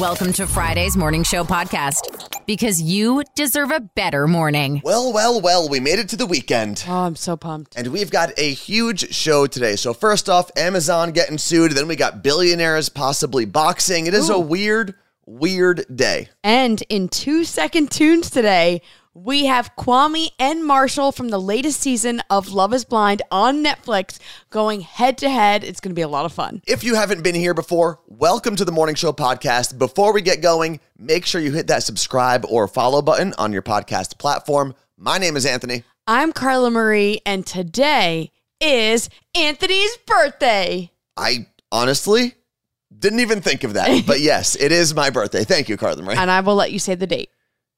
Welcome to Friday's Morning Show podcast because you deserve a better morning. Well, well, well, we made it to the weekend. Oh, I'm so pumped. And we've got a huge show today. So, first off, Amazon getting sued. Then we got billionaires possibly boxing. It is a weird, weird day. And in two second tunes today, we have Kwame and Marshall from the latest season of Love is Blind on Netflix going head to head. It's going to be a lot of fun. If you haven't been here before, welcome to the Morning Show podcast. Before we get going, make sure you hit that subscribe or follow button on your podcast platform. My name is Anthony. I'm Carla Marie, and today is Anthony's birthday. I honestly didn't even think of that. but yes, it is my birthday. Thank you, Carla Marie. And I will let you say the date.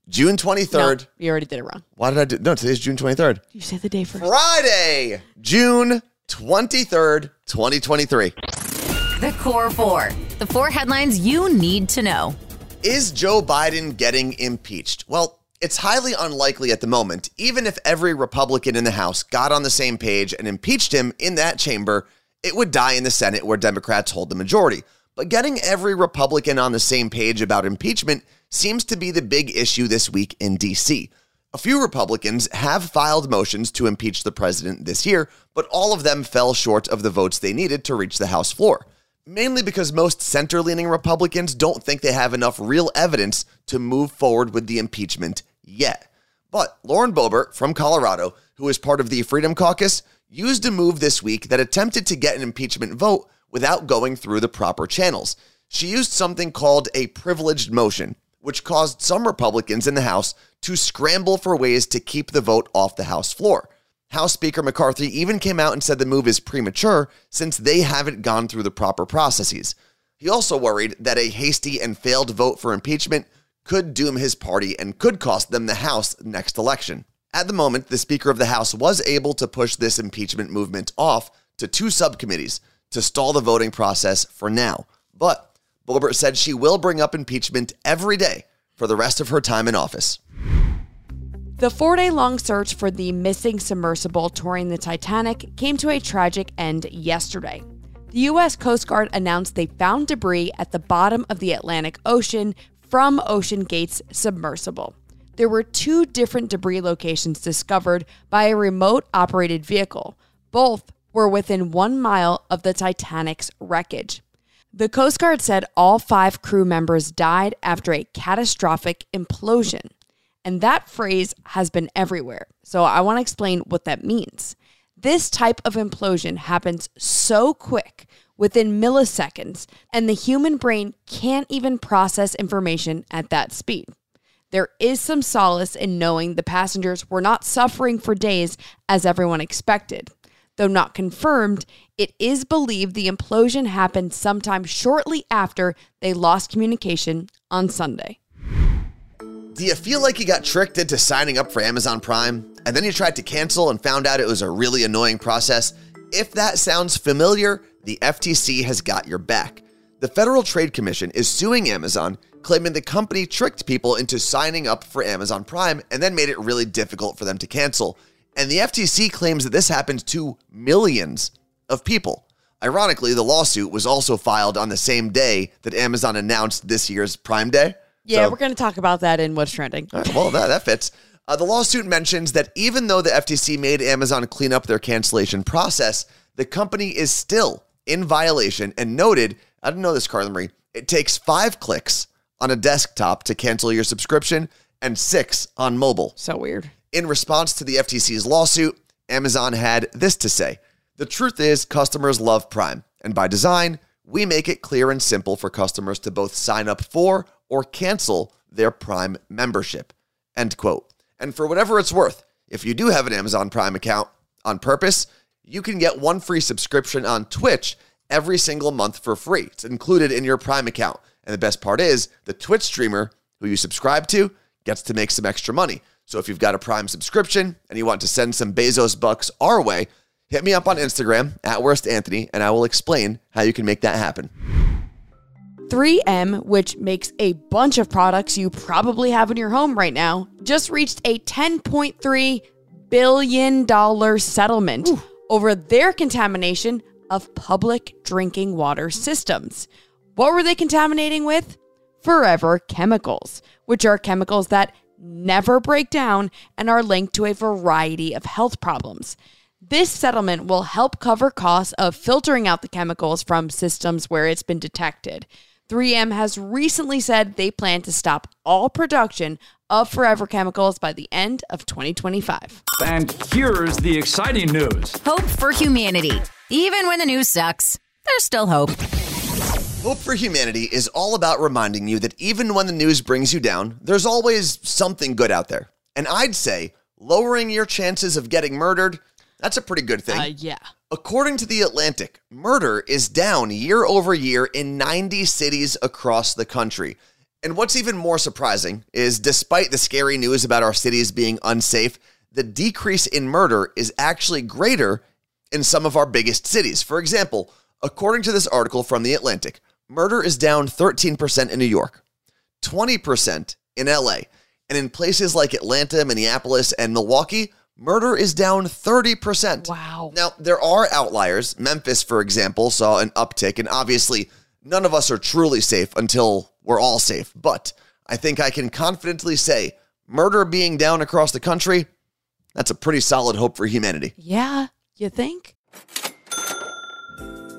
June 23rd. No, you already did it wrong. Why did I do? No, today's June 23rd. You say the day first. Friday, June 23rd, 2023. The Core Four. The four headlines you need to know. Is Joe Biden getting impeached? Well, it's highly unlikely at the moment, even if every Republican in the House got on the same page and impeached him in that chamber, it would die in the Senate where Democrats hold the majority. But getting every Republican on the same page about impeachment seems to be the big issue this week in DC. A few Republicans have filed motions to impeach the president this year, but all of them fell short of the votes they needed to reach the House floor. Mainly because most center leaning Republicans don't think they have enough real evidence to move forward with the impeachment yet. But Lauren Boebert from Colorado, who is part of the Freedom Caucus, used a move this week that attempted to get an impeachment vote without going through the proper channels. She used something called a privileged motion, which caused some Republicans in the House to scramble for ways to keep the vote off the House floor. House Speaker McCarthy even came out and said the move is premature since they haven't gone through the proper processes. He also worried that a hasty and failed vote for impeachment could doom his party and could cost them the House next election. At the moment, the Speaker of the House was able to push this impeachment movement off to two subcommittees to stall the voting process for now. But Boebert said she will bring up impeachment every day for the rest of her time in office. The four day long search for the missing submersible touring the Titanic came to a tragic end yesterday. The U.S. Coast Guard announced they found debris at the bottom of the Atlantic Ocean from OceanGate's submersible. There were two different debris locations discovered by a remote operated vehicle. Both were within one mile of the Titanic's wreckage. The Coast Guard said all five crew members died after a catastrophic implosion. And that phrase has been everywhere. So I want to explain what that means. This type of implosion happens so quick within milliseconds, and the human brain can't even process information at that speed. There is some solace in knowing the passengers were not suffering for days as everyone expected. Though not confirmed, it is believed the implosion happened sometime shortly after they lost communication on Sunday. Do you feel like you got tricked into signing up for Amazon Prime and then you tried to cancel and found out it was a really annoying process? If that sounds familiar, the FTC has got your back. The Federal Trade Commission is suing Amazon, claiming the company tricked people into signing up for Amazon Prime and then made it really difficult for them to cancel. And the FTC claims that this happened to millions of people. Ironically, the lawsuit was also filed on the same day that Amazon announced this year's Prime Day. Yeah, So- we're going to talk about that in what's trending. right, well, that, that fits. Uh, the lawsuit mentions that even though the FTC made Amazon clean up their cancellation process, the company is still in violation and noted, I didn't know this, Carla Marie, it takes five clicks on a desktop to cancel your subscription and six on mobile. So weird. In response to the FTC's lawsuit, Amazon had this to say The truth is, customers love Prime, and by design, we make it clear and simple for customers to both sign up for or cancel their Prime membership. End quote. And for whatever it's worth, if you do have an Amazon Prime account on purpose, you can get one free subscription on Twitch every single month for free. It's included in your Prime account. And the best part is, the Twitch streamer who you subscribe to gets to make some extra money. So if you've got a Prime subscription and you want to send some Bezos bucks our way, hit me up on Instagram at Worst Anthony, and I will explain how you can make that happen. 3M, which makes a bunch of products you probably have in your home right now, just reached a $10.3 billion settlement over their contamination of public drinking water systems. What were they contaminating with? forever chemicals, which are chemicals that never break down and are linked to a variety of health problems. This settlement will help cover costs of filtering out the chemicals from systems where it's been detected. 3M has recently said they plan to stop all production of forever chemicals by the end of 2025. And here's the exciting news Hope for humanity. Even when the news sucks, there's still hope. Hope for Humanity is all about reminding you that even when the news brings you down, there's always something good out there. And I'd say lowering your chances of getting murdered, that's a pretty good thing. Uh, yeah. According to The Atlantic, murder is down year over year in 90 cities across the country. And what's even more surprising is despite the scary news about our cities being unsafe, the decrease in murder is actually greater in some of our biggest cities. For example, according to this article from The Atlantic, murder is down 13% in New York, 20% in LA, and in places like Atlanta, Minneapolis, and Milwaukee, murder is down 30%. Wow. Now, there are outliers. Memphis, for example, saw an uptick, and obviously, none of us are truly safe until we're all safe. But I think I can confidently say murder being down across the country, that's a pretty solid hope for humanity. Yeah, you think?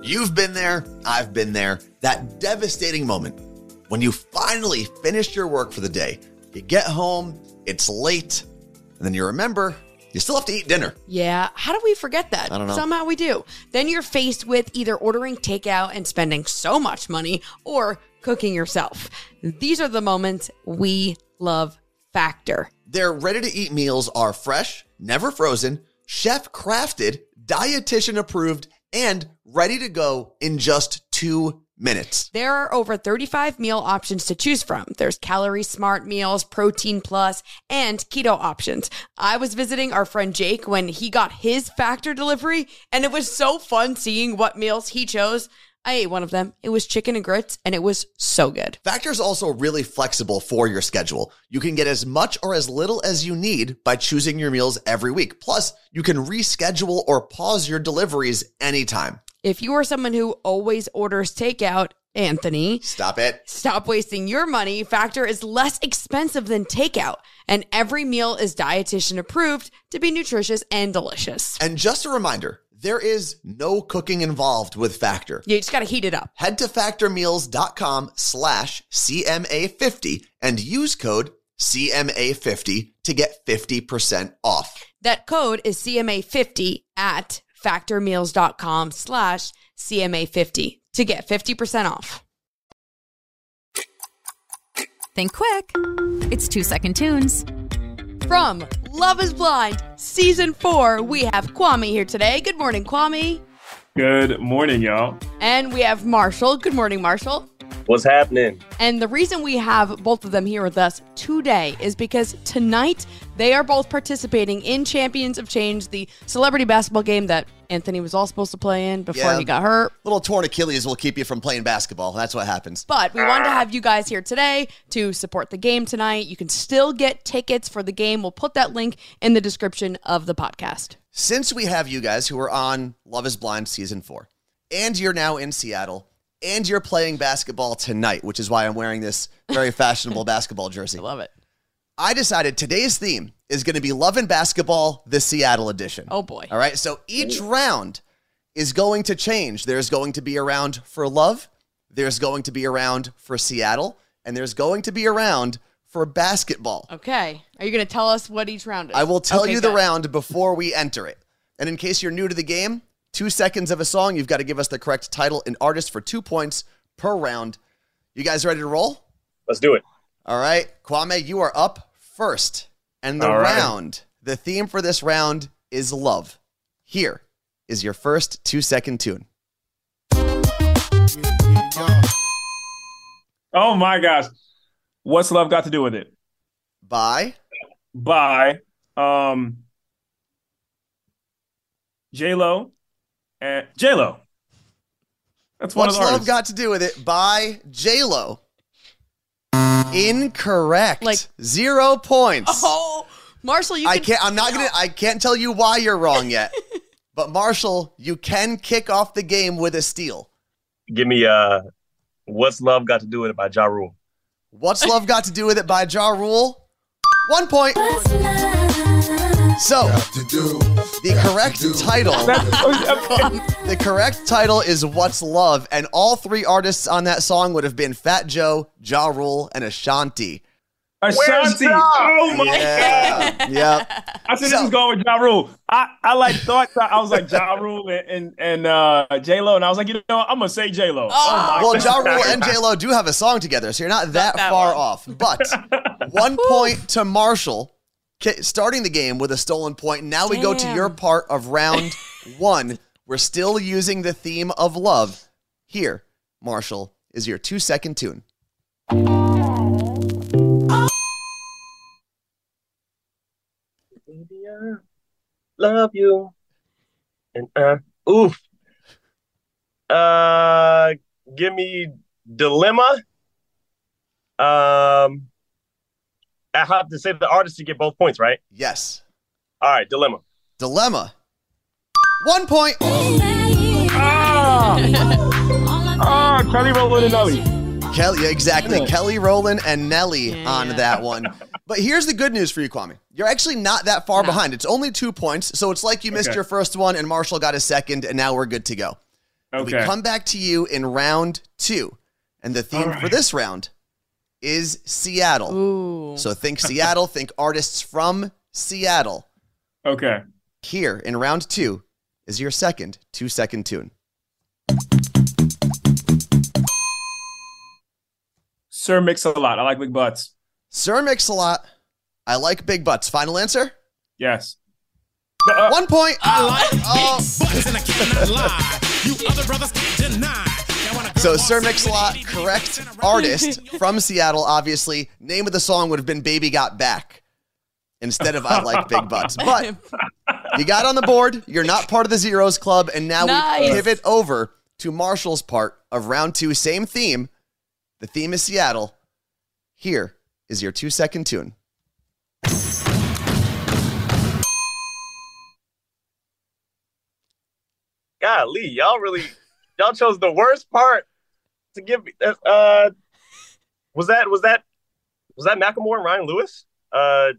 You've been there, I've been there. That devastating moment when you finally finished your work for the day. You get home, it's late, and then you remember you still have to eat dinner. Yeah. How do we forget that? I don't know. Somehow we do. Then you're faced with either ordering takeout and spending so much money or cooking yourself. These are the moments we love Factor. Their ready to eat meals are fresh, never frozen, chef crafted, dietitian approved, and ready to go in just two minutes. There are over 35 meal options to choose from. There's calorie smart meals, protein plus, and keto options. I was visiting our friend Jake when he got his factor delivery, and it was so fun seeing what meals he chose. I ate one of them. It was chicken and grits, and it was so good. Factor is also really flexible for your schedule. You can get as much or as little as you need by choosing your meals every week. Plus, you can reschedule or pause your deliveries anytime. If you are someone who always orders takeout, Anthony, Stop it. stop wasting your money. Factor is less expensive than takeout, and every meal is dietitian approved to be nutritious and delicious. And just a reminder, there is no cooking involved with Factor. You just got to heat it up. Head to factormeals.com slash CMA50 and use code CMA50 to get 50% off. That code is CMA50 at factormeals.com slash CMA50 to get 50% off. Think quick. It's two second tunes. From Love is Blind, season four, we have Kwame here today. Good morning, Kwame. Good morning, y'all. And we have Marshall. Good morning, Marshall. What's happening? And the reason we have both of them here with us today is because tonight they are both participating in Champions of Change, the celebrity basketball game that Anthony was all supposed to play in before Yeah. he got hurt. Little torn Achilles will keep you from playing basketball. That's what happens. But we wanted to have you guys here today to support the game tonight. You can still get tickets for the game. We'll put that link in the description of the podcast. Since we have you guys who are on Love is Blind season four, and you're now in Seattle, and you're playing basketball tonight, which is why I'm wearing this very fashionable basketball jersey. I love it. I decided today's theme is going to be Love and Basketball, the Seattle edition. Oh, boy. All right. So each round is going to change. There's going to be a round for love, there's going to be a round for Seattle, and there's going to be a round for basketball. Okay. Are you going to tell us what each round is? I will tell Okay, you the round before we enter it. And in case you're new to the game, two seconds of a song, you've got to give us the correct title and artist for two points per round. You guys ready to roll? Let's do it. All right, Kwame, you are up first. And the All right. round, the theme for this round is love. Here is your first two second tune. Oh my gosh. What's love got to do with it? By By um J Lo and J Lo. That's one What's of the Love artists. Got to Do with It by J-Lo. Incorrect. Like- Zero points. Oh, Marshall, you I can can't I'm not gonna I can't tell you why you're wrong yet. but Marshall, you can kick off the game with a steal. Give me uh, what's love got to do with it by Ja Rule? What's Love Got to Do with It by Ja Rule? One point. So, the correct title, the correct title is What's Love, and all three artists on that song would have been Fat Joe, Ja Rule, and Ashanti. Ashanti. Oh my god. Yeah, yep. I said So- this is going with Ja Rule. I, I like thought I was like Ja Rule and and, and uh, J Lo, and I was like, you know. I'm gonna say J Lo. Oh, my Well, God. Ja Rule and J Lo do have a song together, so you're not that, that far one. off. But one point to Marshall, Ki- starting the game with a stolen point. Now we go to your part of round one. We're still using the theme of love. Here, Marshall, is your two second tune. Baby, I love you. And uh, oof. Uh, give me dilemma. Um, I have to say the artist to get both points, right? Yes. All right, dilemma. Dilemma. One point. Ah, ah, Kelly Rowland and Nelly. Kelly, exactly. Yeah. Kelly Rowland and Nelly Yeah. on that one. But here's the good news for you, Kwame. You're actually not that far No. behind. It's only two points. So it's like you missed Okay. your first one and Marshall got a second, and now we're good to go. Okay. We come back to you in round two. And the theme All for this round is Seattle. Ooh. So think Seattle, think artists from Seattle. Okay. Here in round two is your second two second tune. Sir Mix a lot. I like big butts. Sir Mix-a-Lot. I like big butts. Final answer? Yes. Uh, One point. I oh. So Sir Mix-a-Lot, correct artist from Seattle, obviously. Name of the song would have been Baby Got Back instead of I Like Big Butts. But you got on the board. You're not part of the Zeros Club. And now we pivot over to Marshall's part of round two. Same theme. The theme is Seattle. Here is your two second tune. Golly, y'all really, y'all chose the worst part to give me. Uh, uh, was that was that was that Macklemore and Ryan Lewis? Uh,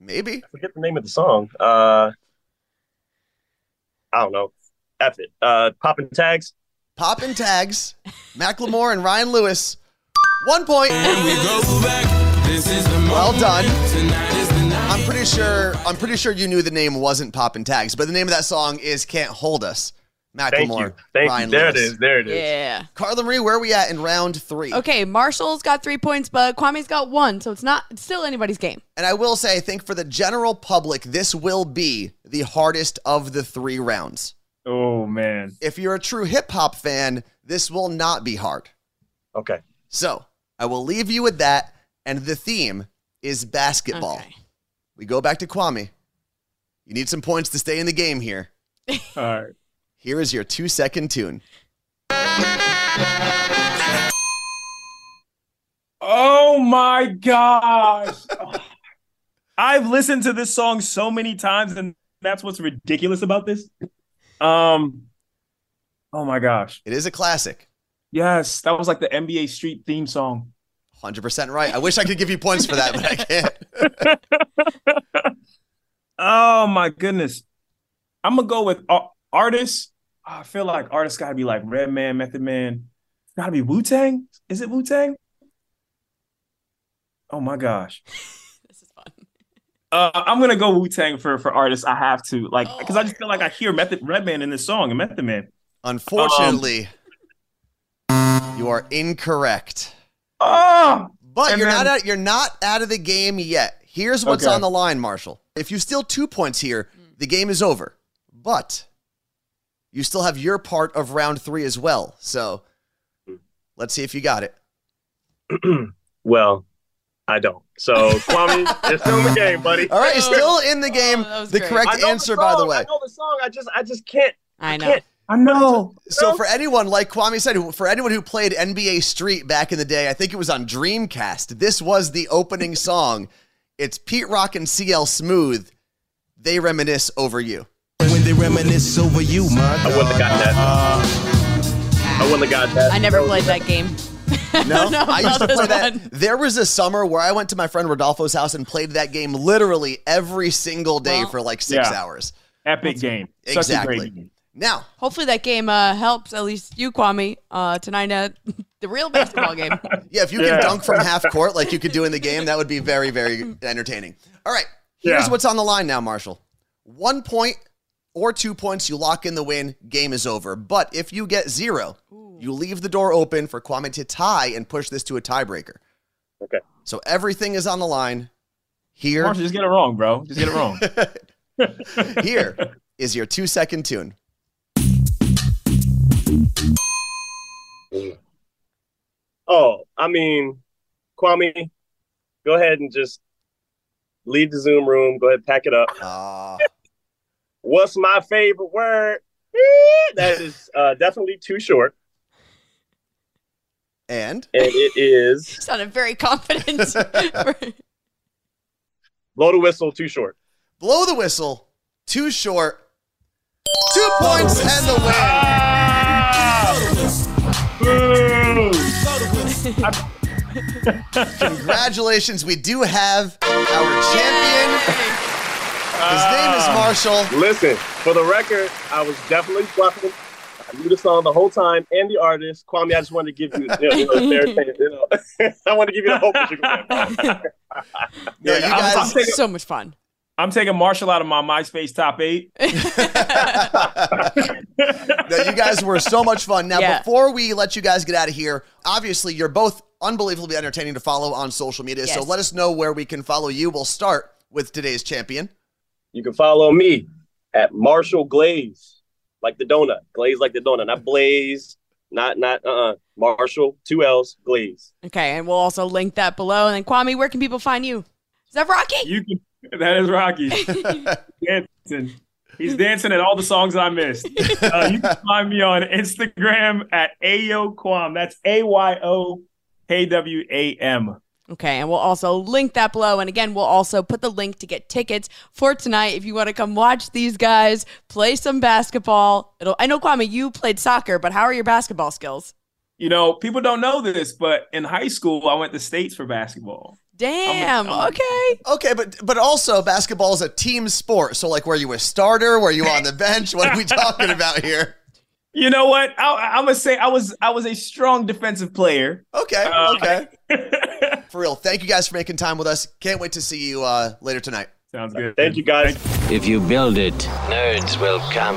Maybe. I forget the name of the song. Uh, I don't know. F it. Uh, popping tags. Popping tags. Macklemore and Ryan Lewis. One point. Well done. I'm pretty sure. I'm pretty sure you knew the name wasn't Poppin' Tags, but the name of that song is "Can't Hold Us." Thank Macklemore, you. Thank you. There Lewis. it is. There it is. Yeah. Carla Marie, where are we at in round three? Okay, Marshall's got three points, but Kwame's got one, so it's not it's still anybody's game. And I will say, I think for the general public, this will be the hardest of the three rounds. oh man. If you're a true hip hop fan, this will not be hard. Okay. So I will leave you with that. And the theme is basketball. Okay. We go back to Kwame. You need some points to stay in the game here. All right. Here is your two second tune. Oh my gosh. I've listened to this song so many times, and that's what's ridiculous about this. Um, oh my gosh. It is a classic. Yes, that was like the NBA Street theme song. 100% right. I wish I could give you points for that, but I can't. Oh my goodness. I'm gonna go with uh, artists. I feel like artists gotta be like Redman, Method Man. It's gotta be Wu Tang. Is it Wu Tang? Oh my gosh. This is fun. Uh, I'm gonna go Wu Tang for for artists. I have to like because I just feel like I hear Method Redman in this song and Method Man. Unfortunately, you are incorrect. Oh, But you're then- not out, you're not out of the game yet. Here's what's Okay. on the line, Marshall. If you steal two points here, the game is over. But you still have your part of round three as well. So let's see if you got it. Well, I don't. So Kwame, you're still in the game, buddy. All right, you're still in the oh, game. Oh, the great. correct answer, the by the way. I know the song. I just, I just can't. I know. can't. I know. So for anyone, like Kwame said, for anyone who played NBA Street back in the day, I think it was on Dreamcast. This was the opening song. It's Pete Rock and CL Smooth. They reminisce over you. When they reminisce over you, my I wouldn't have got that. I wouldn't have got that. I never played that game. No, No, I used to not this play that. There was a summer where I went to my friend Rodolfo's house and played that game literally every single day Well, for like six yeah. hours. Epic game. Such Exactly. a great game. Now, Hopefully that game uh, helps at least you, Kwame, uh, tonight at the real basketball game. yeah, if you Yeah. can dunk from half court like you could do in the game, that would be very, very entertaining. All right, here's Yeah. what's on the line now, Marshall. One point or two points, you lock in the win, game is over. But if you get zero, you leave the door open for Kwame to tie and push this to a tiebreaker. Okay. So everything is on the line. Here, Marshall, just get it wrong, bro. Just get it wrong. here is your two second tune. Oh, I mean, Kwame, go ahead and just leave the Zoom room. Go ahead, pack it up. Uh, What's my favorite word? That is uh, definitely too short, and and it is Sounded very confident. blow the whistle. Too short. blow the whistle, too short, two points and the win. Congratulations, we do have our champion. His name is ah. Marshall. Listen, for the record, I was definitely bluffing. I knew the song the whole time and the artist. Kwame, I just wanted to give you, you know, you know, fair chance, you know. I want to give you the hope that you can win. Yeah, you I'm- guys. I'm taking- so much fun. I'm taking Marshall out of my MySpace top eight. No, you guys were so much fun. Now, Yeah. before we let you guys get out of here, obviously you're both unbelievably entertaining to follow on social media. So let us know where we can follow you. We'll start with today's champion. You can follow me at Marshall Glaze, like the donut. Glaze like the donut, not Blaze, not not uh uh Marshall, two L's, Glaze. Okay, and we'll also link that below. And then Kwame, where can people find you? Is that Rocky? You can. That is Rocky dancing. He's dancing at all the songs I missed. Uh, you can find me on Instagram at Ayo Kwam. That's A Y O K W A M. Okay, and we'll also link that below. And again, we'll also put the link to get tickets for tonight if you want to come watch these guys play some basketball. It'll I know Kwame, you played soccer, but how are your basketball skills? You know, people don't know this, but in high school, I went to states for basketball. Damn. I'm a- okay. Okay, but but also basketball is a team sport. So like, were you a starter? Were you on the bench? What are we talking about here? You know what? I, I'm gonna say I was I was a strong defensive player. Okay, Uh, okay, for real. Thank you guys for making time with us. Can't wait to see you uh, later tonight. Sounds good. Thank you guys. If you build it, nerds will come.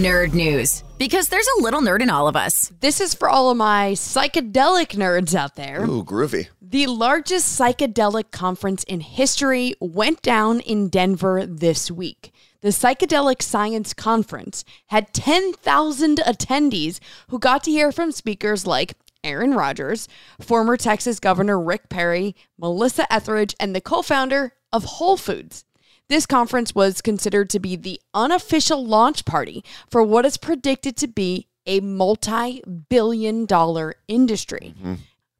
Nerd news. Because there's a little nerd in all of us. This is for all of my psychedelic nerds out there. Ooh, groovy. The largest psychedelic conference in history went down in Denver this week. The Psychedelic Science Conference had 10,000 attendees who got to hear from speakers like Aaron Rodgers, former Texas Governor Rick Perry, Melissa Etheridge, and the co founder of Whole Foods. This conference was considered to be the unofficial launch party for what is predicted to be a multi billion dollar industry. Mm-hmm.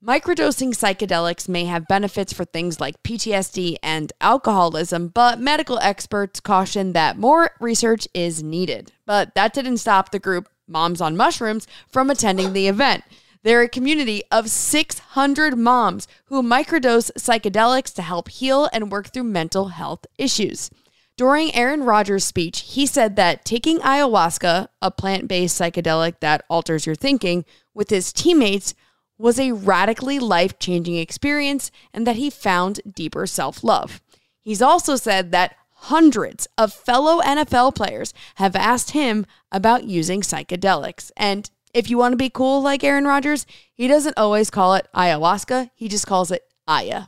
Microdosing psychedelics may have benefits for things like PTSD and alcoholism, but medical experts caution that more research is needed. But that didn't stop the group Moms on Mushrooms from attending the event. They're a community of 600 moms who microdose psychedelics to help heal and work through mental health issues. During Aaron Rodgers' speech, he said that taking ayahuasca, a plant based psychedelic that alters your thinking, with his teammates was a radically life changing experience and that he found deeper self love. He's also said that hundreds of fellow NFL players have asked him about using psychedelics. And if you want to be cool like Aaron Rodgers, he doesn't always call it ayahuasca, he just calls it Aya.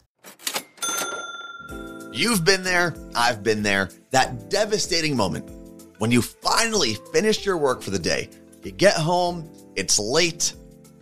You've been there, I've been there. That devastating moment when you finally finished your work for the day. You get home, it's late,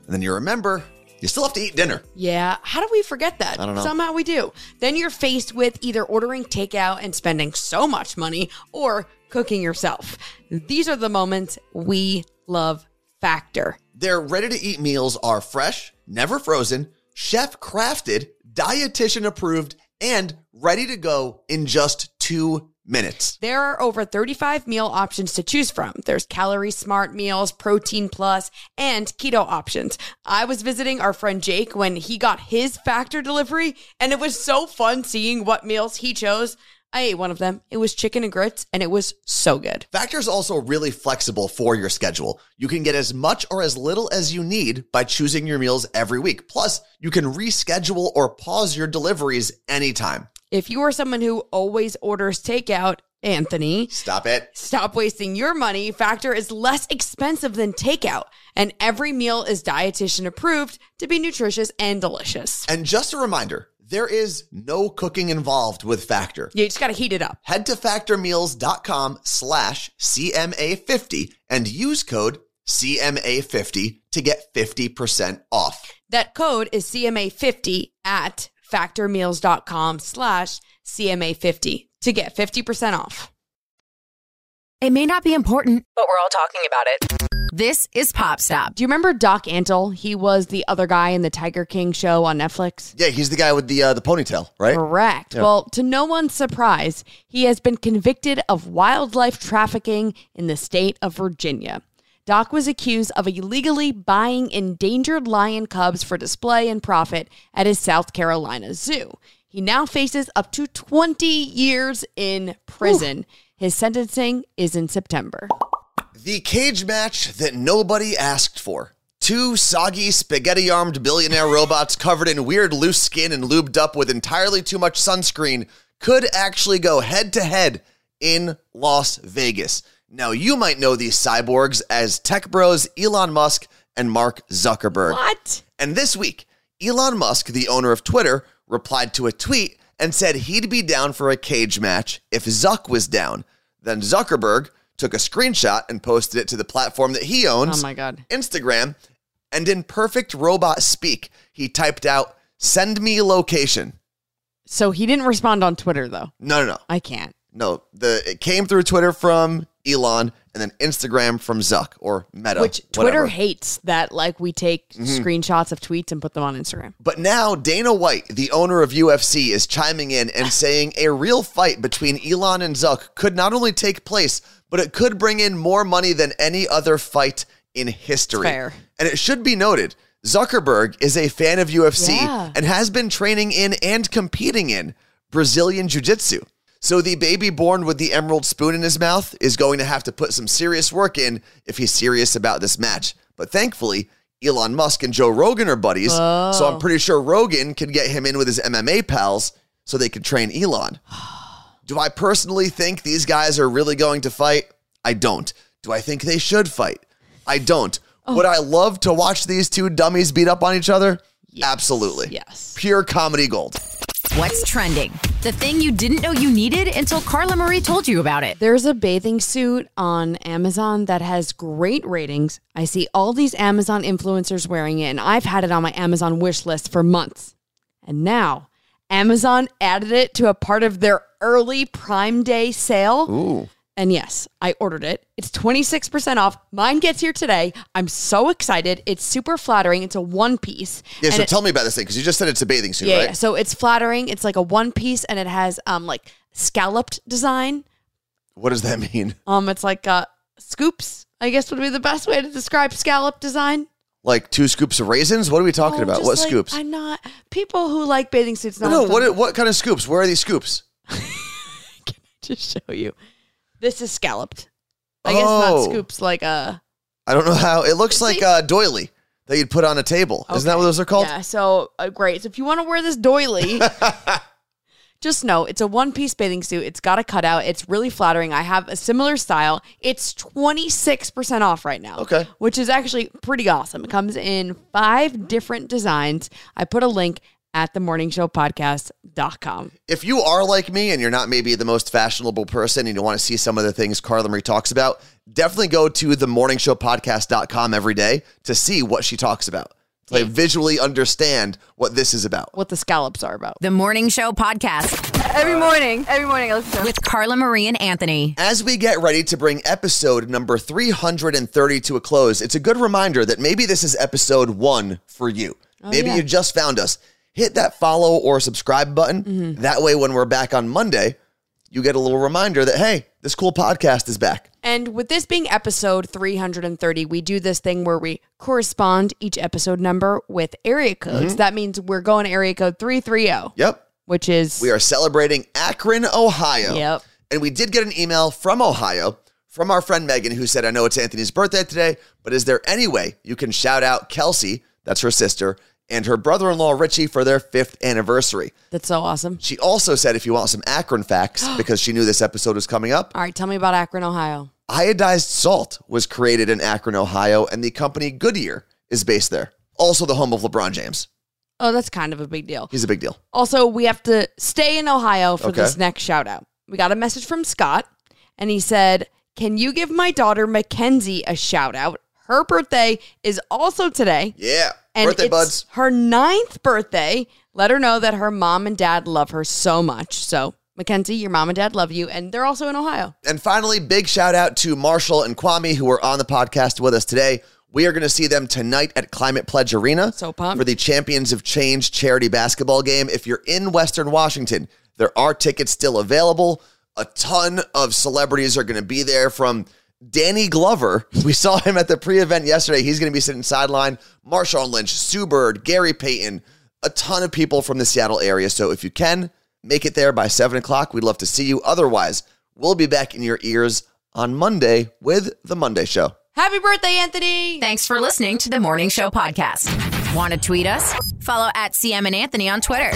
and then you remember you still have to eat dinner. Yeah, how do we forget that? I don't know. Somehow we do. Then you're faced with either ordering takeout and spending so much money or cooking yourself. These are the moments we love Factor. Their ready to eat meals are fresh, never frozen, chef crafted, dietitian approved, and ready to go in just two minutes. There are over 35 meal options to choose from. There's calorie smart meals, protein plus, and keto options. I was visiting our friend Jake when he got his factor delivery, and it was so fun seeing what meals he chose. I ate one of them. It was chicken and grits, and it was so good. Factor's also really flexible for your schedule. You can get as much or as little as you need by choosing your meals every week. Plus, you can reschedule or pause your deliveries anytime. If you are someone who always orders takeout, Anthony, Stop it. Stop wasting your money. Factor is less expensive than takeout, and every meal is dietitian approved to be nutritious and delicious. And just a reminder, there is no cooking involved with Factor. You just got to heat it up. Head to factormeals.com slash CMA50 and use code CMA50 to get 50% off. That code is CMA50 at factormeals.com slash CMA50 to get 50% off. It may not be important, but we're all talking about it. This is Pop Stop. Do you remember Doc Antle? He was the other guy in the Tiger King show on Netflix. Yeah, he's the guy with the uh, the ponytail, right? Correct. Well, to no one's surprise, he has been convicted of wildlife trafficking in the state of Virginia. Doc was accused of illegally buying endangered lion cubs for display and profit at his South Carolina zoo. He now faces up to 20 years in prison. His sentencing is in September. The cage match that nobody asked for. Two soggy, spaghetti armed billionaire robots covered in weird loose skin and lubed up with entirely too much sunscreen could actually go head to head in Las Vegas. Now, you might know these cyborgs as tech bros Elon Musk and Mark Zuckerberg. What? And this week, Elon Musk, the owner of Twitter, replied to a tweet and said he'd be down for a cage match if Zuck was down. Then Zuckerberg took a screenshot and posted it to the platform that he owns, Oh my God. Instagram. And in perfect robot speak, he typed out, send me location. So he didn't respond on Twitter, though. No, no, no. I can't. No, the it came through Twitter from Elon and then Instagram from Zuck or Meta. Which Twitter whatever. hates that, like, we take mm-hmm. screenshots of tweets and put them on Instagram. But now Dana White, the owner of UFC, is chiming in and saying a real fight between Elon and Zuck could not only take place, but it could bring in more money than any other fight in history. Fair. And it should be noted, Zuckerberg is a fan of UFC Yeah. and has been training in and competing in Brazilian Jiu-Jitsu. So the baby born with the emerald spoon in his mouth is going to have to put some serious work in if he's serious about this match. But thankfully, Elon Musk and Joe Rogan are buddies, so I'm pretty sure Rogan can get him in with his MMA pals so they can train Elon. Do I personally think these guys are really going to fight? I don't. Do I think they should fight? I don't. Oh. Would I love to watch these two dummies beat up on each other? Absolutely. Yes. Pure comedy gold. What's trending? The thing you didn't know you needed until Carla Marie told you about it. There's a bathing suit on Amazon that has great ratings. I see all these Amazon influencers wearing it, and I've had it on my Amazon wish list for months. And now, Amazon added it to a part of their early Prime Day sale. Ooh. And yes, I ordered it. It's 26% off. Mine gets here today. I'm so excited. It's super flattering. It's a one piece. Yeah, so it- tell me about this thing because you just said it's a bathing suit, yeah, right? yeah. So it's flattering. It's like a one piece and it has um like scalloped design. What does that mean? Um, it's like uh, scoops. I guess would be the best way to describe scallop design. Like two scoops of raisins? What are we talking Oh, about? What like- scoops? I'm not people who like bathing suits. Know no, what, what what kind of scoops? Where are these scoops? Can I Just show you. This is scalloped. I guess Oh. not scoops like a. I don't know how. It looks like a doily that you'd put on a table. Isn't that what those are called? Yeah. So uh, great. So if you want to wear this doily. Just know it's a one piece bathing suit. It's got a cutout. It's really flattering. I have a similar style. It's 26% off right now. Okay. Which is actually pretty awesome. It comes in five different designs. I put a link at themorningshowpodcast.com. If you are like me and you're not maybe the most fashionable person and you want to see some of the things Carla Marie talks about, definitely go to themorningshowpodcast.com every day to see what she talks about. To like visually understand what this is about. What the scallops are about. The Morning Show Podcast Every morning, every morning I listen to with Carla Marie and Anthony. As we get ready to bring episode number 330 to a close, it's a good reminder that maybe this is episode one for you. Oh, maybe yeah. you just found us. Hit that follow or subscribe button. That way, when we're back on Monday, you get a little reminder that, hey, this cool podcast is back. And with this being episode 330, we do this thing where we correspond each episode number with area codes. Mm-hmm. That means we're going to area code 330, Yep. which is. We are celebrating Akron, Ohio. Yep. And we did get an email from Ohio from our friend Megan who said, I know it's Anthony's birthday today, but is there any way you can shout out Kelsey, that's her sister, and her brother in law Richie for their fifth anniversary? That's so awesome. She also said, if you want some Akron facts, because she knew this episode was coming up, All right, tell me about Akron, Ohio. iodized salt was created in Akron, Ohio, and the company Goodyear is based there. Also, the home of LeBron James. Oh, that's kind of a big deal. He's a big deal. Also, we have to stay in Ohio for Okay. this next shout out. We got a message from Scott, and he said, Can you give my daughter Mackenzie a shout out? Her birthday is also today. Yeah. And Birthday it's buds. her ninth birthday. Let her know that her mom and dad love her so much. So, Mackenzie, your mom and dad love you, and they're also in Ohio. And finally, big shout out to Marshall and Kwame who are on the podcast with us today. We are going to see them tonight at Climate Pledge Arena So pumped. for the Champions of Change charity basketball game. If you're in Western Washington, there are tickets still available. A ton of celebrities are going to be there from Danny Glover. We saw him at the pre-event yesterday. He's going to be sitting sideline. Marshawn Lynch, Sue Bird, Gary Payton, a ton of people from the Seattle area. So if you can, make it there by 7 o'clock. We'd love to see you. Otherwise, we'll be back in your ears on Monday with The Monday Show. Happy birthday, Anthony! Thanks for listening to the Morning Show podcast. Want to tweet us? Follow at CM and Anthony on Twitter.